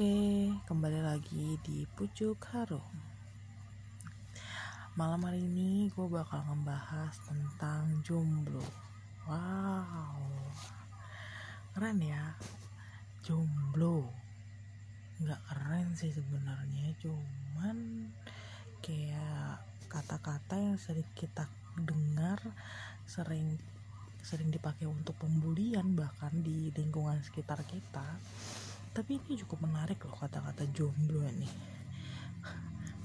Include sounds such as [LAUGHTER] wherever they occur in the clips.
Oke, kembali lagi di Pucuk Harum. Malam hari ini gue bakal ngebahas tentang jomblo. Wow, keren ya, jomblo. Nggak keren sih sebenarnya, cuman kayak kata-kata yang sering kita dengar, sering sering dipakai untuk pembulian bahkan di lingkungan sekitar kita tapi ini cukup menarik loh kata-kata jomblo ini.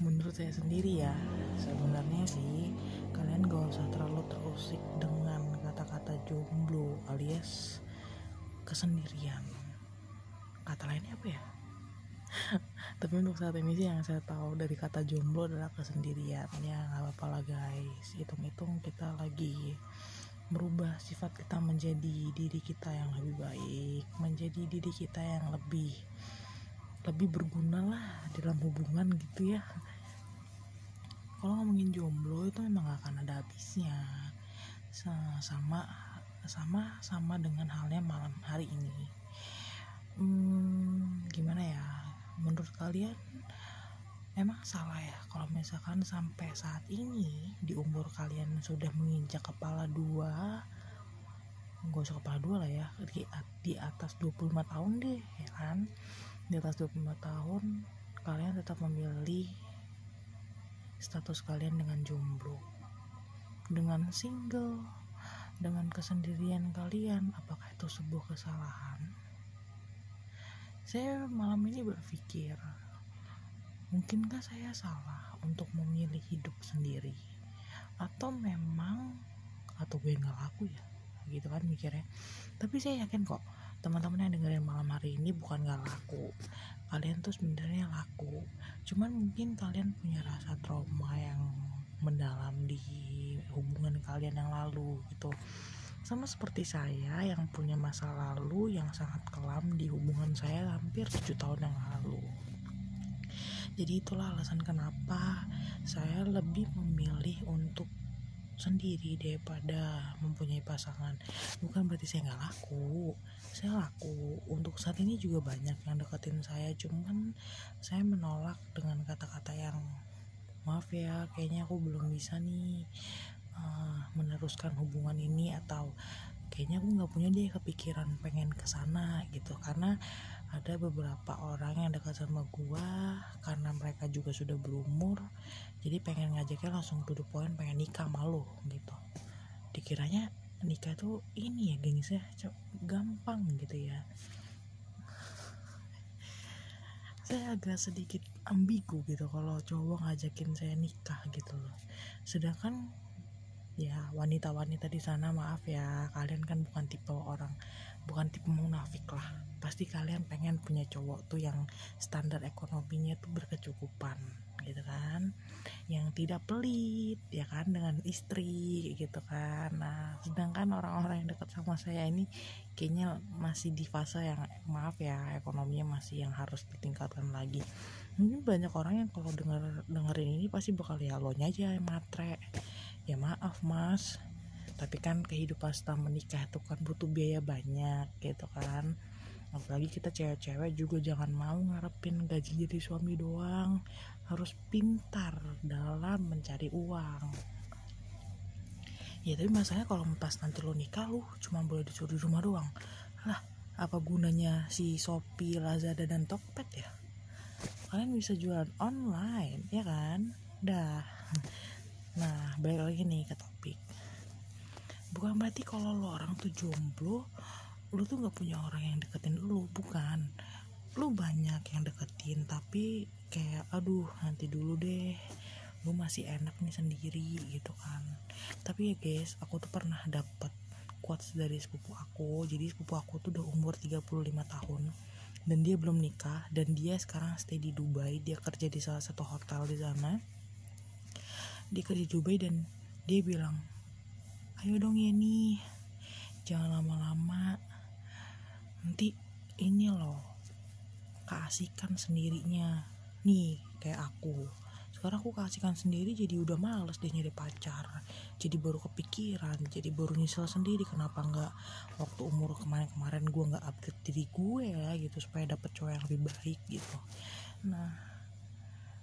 Menurut saya sendiri ya sebenarnya sih kalian gak usah terlalu terusik dengan kata-kata jomblo alias kesendirian. Kata lainnya apa ya? [LAUGHS] Tapi untuk saat ini sih yang saya tahu dari kata jomblo adalah kesendirian. Ya nggak apa-apa lah guys. Hitung-hitung kita lagi merubah sifat kita menjadi diri kita yang lebih baik menjadi diri kita yang lebih lebih berguna lah dalam hubungan gitu ya. Kalau ngomongin jomblo itu memang gak akan ada habisnya. Sama sama sama dengan halnya malam hari ini. Hmm, gimana ya? Menurut kalian emang salah ya kalau misalkan sampai saat ini di umur kalian sudah menginjak kepala dua gak usah kepala dua lah ya di, di atas 25 tahun deh ya kan? Di atas 25 tahun kalian tetap memilih status kalian dengan jomblo dengan single dengan kesendirian kalian apakah itu sebuah kesalahan? Saya malam ini berpikir mungkinkah saya salah untuk memilih hidup sendiri? Atau memang atau gue nggak laku ya? Gitu kan mikirnya. Tapi saya yakin kok teman-teman yang dengerin malam hari ini bukan nggak laku. Kalian tuh sebenarnya laku. Cuman mungkin kalian punya rasa trauma yang mendalam di hubungan kalian yang lalu gitu. Sama seperti saya yang punya masa lalu yang sangat kelam di hubungan saya hampir 7 tahun yang lalu jadi itulah alasan kenapa saya lebih memilih untuk sendiri daripada mempunyai pasangan. Bukan berarti saya nggak laku saya laku. Untuk saat ini juga banyak yang deketin saya cuman saya menolak dengan kata-kata yang maaf ya kayaknya aku belum bisa nih uh, meneruskan hubungan ini atau kayaknya aku nggak punya deh kepikiran pengen ke sana gitu. Karena ada beberapa orang yang dekat sama gua karena mereka juga sudah berumur. Jadi pengen ngajaknya langsung to the pengen nikah malu gitu. Dikiranya nikah tuh ini ya gengisnya gampang gitu ya. Saya agak sedikit ambigu gitu kalau cowok ngajakin saya nikah gitu loh. Sedangkan ya wanita-wanita di sana maaf ya kalian kan bukan tipe orang bukan tipe munafik lah pasti kalian pengen punya cowok tuh yang standar ekonominya tuh berkecukupan gitu kan? Yang tidak pelit ya kan? Dengan istri gitu kan? Nah sedangkan orang-orang yang dekat sama saya ini kayaknya masih di fase yang maaf ya ekonominya masih yang harus ditingkatkan lagi. Mungkin banyak orang yang kalau denger dengerin ini pasti bakal ya lo aja matre. Ya maaf mas. Tapi kan kehidupan setelah menikah itu kan butuh biaya banyak gitu kan apalagi kita cewek-cewek juga jangan mau ngarepin gaji jadi suami doang. Harus pintar dalam mencari uang. Ya tapi masalahnya kalau pas nanti lo nikah lu cuma boleh disuruh di rumah doang. Lah apa gunanya si Shopee, Lazada dan Tokped ya? Kalian bisa jualan online ya kan? Dah. Nah balik lagi nih ke topik. Bukan berarti kalau lo orang tuh jomblo lu tuh nggak punya orang yang deketin lu bukan. Lu banyak yang deketin tapi kayak aduh nanti dulu deh lu masih enak nih sendiri gitu kan. Tapi ya guys aku tuh pernah dapat quotes dari sepupu aku. Jadi sepupu aku tuh udah umur 35 tahun dan dia belum nikah dan dia sekarang stay di Dubai. Dia kerja di salah satu hotel di sana. Dia kerja di Dubai dan dia bilang ayo dong ya nih jangan lama-lama nanti ini loh keasikan sendirinya. Nih kayak aku. Sekarang aku kasihkan sendiri jadi udah males deh nyari pacar. Jadi baru kepikiran jadi baru nyesel sendiri kenapa nggak waktu umur kemarin-kemarin gue nggak update diri gue ya gitu supaya dapet cowok yang lebih baik gitu. Nah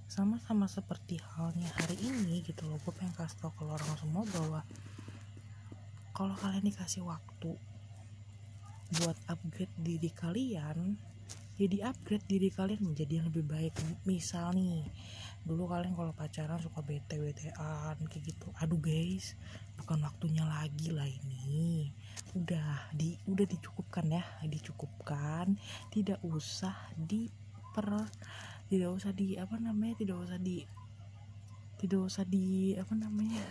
sama-sama seperti halnya hari ini gitu loh. Gue pengen kasih tau ke orang semua bahwa kalau kalian dikasih waktu buat upgrade diri kalian jadi upgrade diri kalian menjadi yang lebih baik. Misal nih dulu kalian kalau pacaran suka bete betean kayak gitu. Aduh guys bukan waktunya lagi lah ini. Udah di udah dicukupkan ya dicukupkan. Tidak usah diper tidak usah di apa namanya tidak usah di tidak usah di apa namanya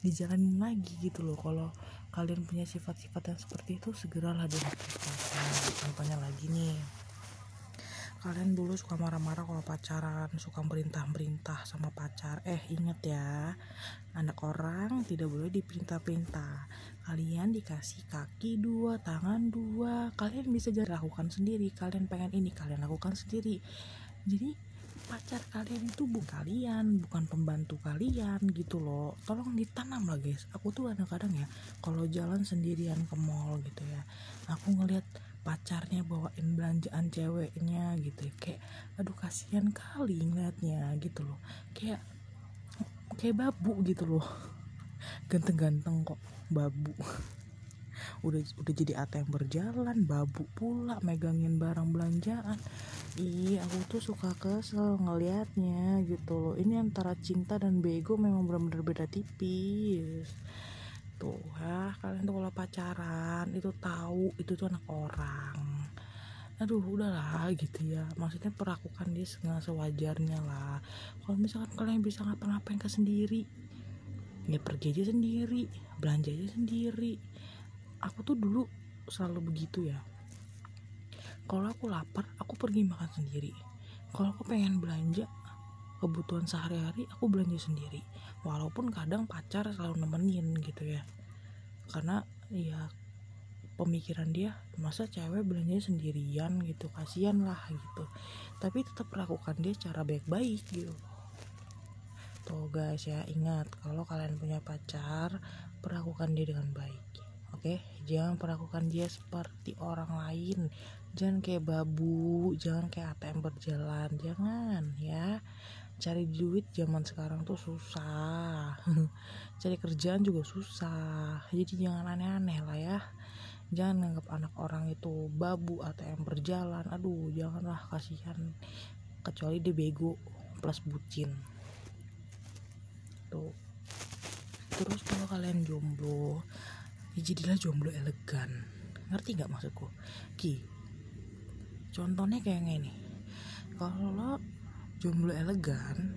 dijalanin lagi gitu loh. Kalau kalian punya sifat-sifat yang seperti itu segeralah dilakukan nah, contohnya lagi nih. Kalian dulu suka marah-marah kalau pacaran suka merintah-merintah sama pacar. Eh inget ya anak orang tidak boleh diperintah-perintah kalian dikasih kaki dua tangan dua. Kalian bisa jadi lakukan sendiri. Kalian pengen ini kalian lakukan sendiri. Jadi pacar kalian itu bukan kalian bukan pembantu kalian gitu loh. Tolong ditanam lah guys. Aku tuh kadang-kadang ya kalau jalan sendirian ke mall gitu ya aku ngelihat pacarnya bawain belanjaan ceweknya gitu ya. kayak aduh kasihan kali ngeliatnya gitu loh. Kayak kayak babu gitu loh. [LAUGHS] Ganteng-ganteng kok babu. [LAUGHS] Udah udah jadi ATM berjalan babu pula megangin barang belanjaan Iya aku tuh suka kesel ngelihatnya gitu loh. Ini antara cinta dan bego memang benar-benar beda tipis. Tuh ya kalian tuh kalau pacaran itu tahu itu tuh anak orang. Aduh udahlah gitu ya. Maksudnya perlakukan dia dengan sewajarnya lah. Kalau misalkan kalian bisa ngapa-ngapain ke sendiri ya pergi aja sendiri belanja aja sendiri. Aku tuh dulu selalu begitu ya kalau aku lapar aku pergi makan sendiri. Kalau aku pengen belanja kebutuhan sehari-hari aku belanja sendiri. Walaupun kadang pacar selalu nemenin gitu ya. Karena ya pemikiran dia masa cewek belanja sendirian gitu kasihan lah gitu. Tapi tetap lakukan dia cara baik-baik gitu. Tuh guys ya ingat kalau kalian punya pacar perlakukan dia dengan baik oke jangan perlakukan dia seperti orang lain. Jangan kayak babu jangan kayak ATM berjalan. Jangan ya. Cari duit zaman sekarang tuh susah. [LAUGHS] Cari kerjaan juga susah. Jadi jangan aneh-aneh lah ya. Jangan nganggap anak orang itu babu ATM berjalan. Aduh janganlah kasihan. Kecuali dia bego plus bucin. Tuh. Terus kalau kalian jomblo ya jomblo elegan. Ngerti nggak maksudku? Ki contohnya kayak gini kalau jomblo elegan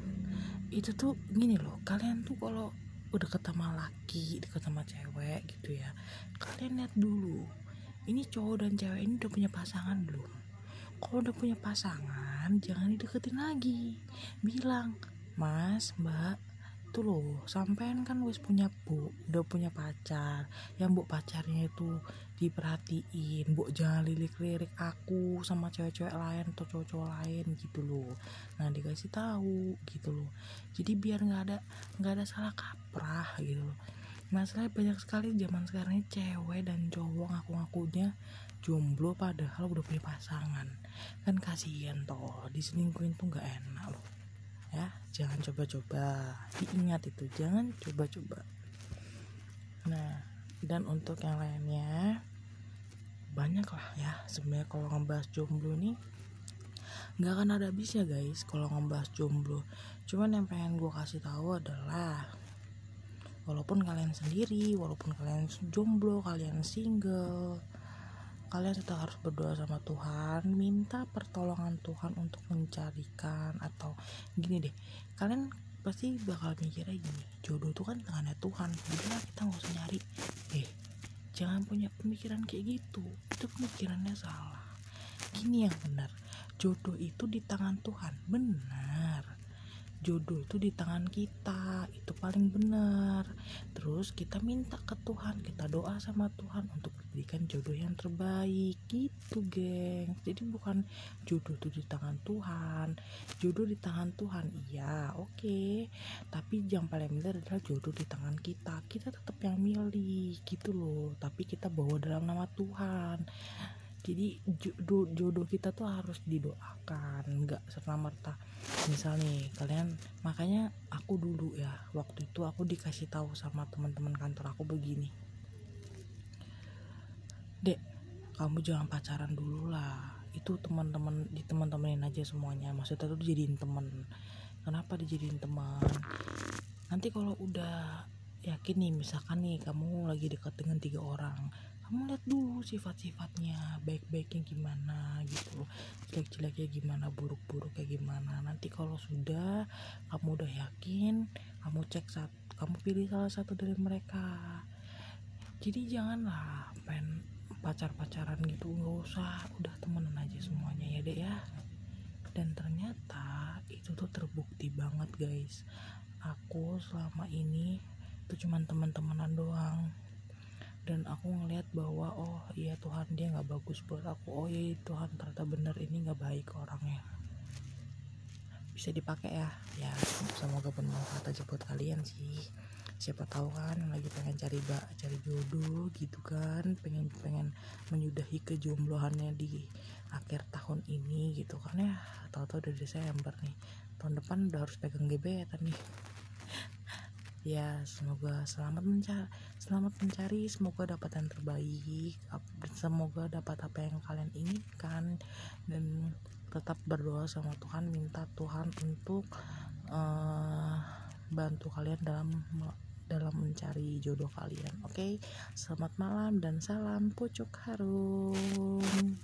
itu tuh gini loh kalian tuh kalau udah ketemu laki deket sama cewek gitu ya kalian lihat dulu ini cowok dan cewek ini udah punya pasangan belum? Kalau udah punya pasangan jangan dideketin lagi. Bilang mas mbak itu loh. Sampean kan wis punya bu udah punya pacar. Yang bu pacarnya itu diperhatiin bu jangan lirik-lirik aku sama cewek-cewek lain atau cowok-cowok lain gitu loh. Nah dikasih tahu gitu loh. Jadi biar nggak ada nggak ada salah kaprah gitu loh. Masalahnya banyak sekali zaman sekarang ini cewek dan cowok ngaku-ngakunya jomblo padahal udah punya pasangan. Kan kasihan toh diselingkuhin tuh nggak enak loh jangan coba-coba. Diingat itu jangan coba-coba. Nah dan untuk yang lainnya banyak lah ya. Sebenarnya kalau ngebahas jomblo nih nggak akan ada habisnya guys kalau ngebahas jomblo. Cuman yang pengen gue kasih tahu adalah walaupun kalian sendiri walaupun kalian jomblo kalian single kalian tetap harus berdoa sama Tuhan minta pertolongan Tuhan untuk mencarikan atau gini deh kalian pasti bakal mikirnya gini jodoh itu kan tangannya Tuhan udah kita nggak usah nyari? Eh jangan punya pemikiran kayak gitu itu pemikirannya salah. Gini yang benar jodoh itu di tangan Tuhan benar jodoh itu di tangan kita itu paling benar. Terus kita minta ke Tuhan kita doa sama Tuhan untuk diberikan jodoh yang terbaik gitu geng. Jadi bukan jodoh itu di tangan Tuhan jodoh di tangan Tuhan iya oke. Okay. tapi yang paling benar adalah jodoh di tangan kita. Kita tetap yang milih gitu loh. Tapi kita bawa dalam nama Tuhan jadi jodoh, kita tuh harus didoakan nggak serta merta misal nih kalian makanya aku dulu ya waktu itu aku dikasih tahu sama teman-teman kantor aku begini. Dek kamu jangan pacaran dulu lah. Itu teman-teman di teman-temanin aja semuanya. Maksudnya tuh dijadiin teman. Kenapa dijadiin teman? Nanti kalau udah yakin nih misalkan nih kamu lagi dekat dengan tiga orang kamu lihat dulu sifat-sifatnya baik-baiknya gimana gitu jelek-jeleknya gimana buruk-buruknya gimana. Nanti kalau sudah kamu udah yakin kamu cek saat kamu pilih salah satu dari mereka. Jadi janganlah pen pacar-pacaran gitu nggak usah. Udah temenan aja semuanya ya deh ya. Dan ternyata itu tuh terbukti banget guys. Aku selama ini itu cuman teman-temanan doang dan aku ngelihat bahwa oh iya Tuhan dia nggak bagus buat aku. Oh iya Tuhan ternyata bener ini nggak baik orangnya. Bisa dipakai ya? Ya semoga bermanfaat aja buat kalian sih. Siapa tahu kan lagi pengen cari bak cari jodoh gitu kan. Pengen pengen menyudahi kejombloannya di akhir tahun ini gitu kan ya. Tahu-tahu udah Desember nih. Tahun depan udah harus pegang gebetan nih ya semoga selamat mencari selamat mencari semoga dapat yang terbaik semoga dapat apa yang kalian inginkan dan tetap berdoa sama Tuhan minta Tuhan untuk uh, bantu kalian dalam dalam mencari jodoh kalian oke okay? selamat malam dan salam pucuk harum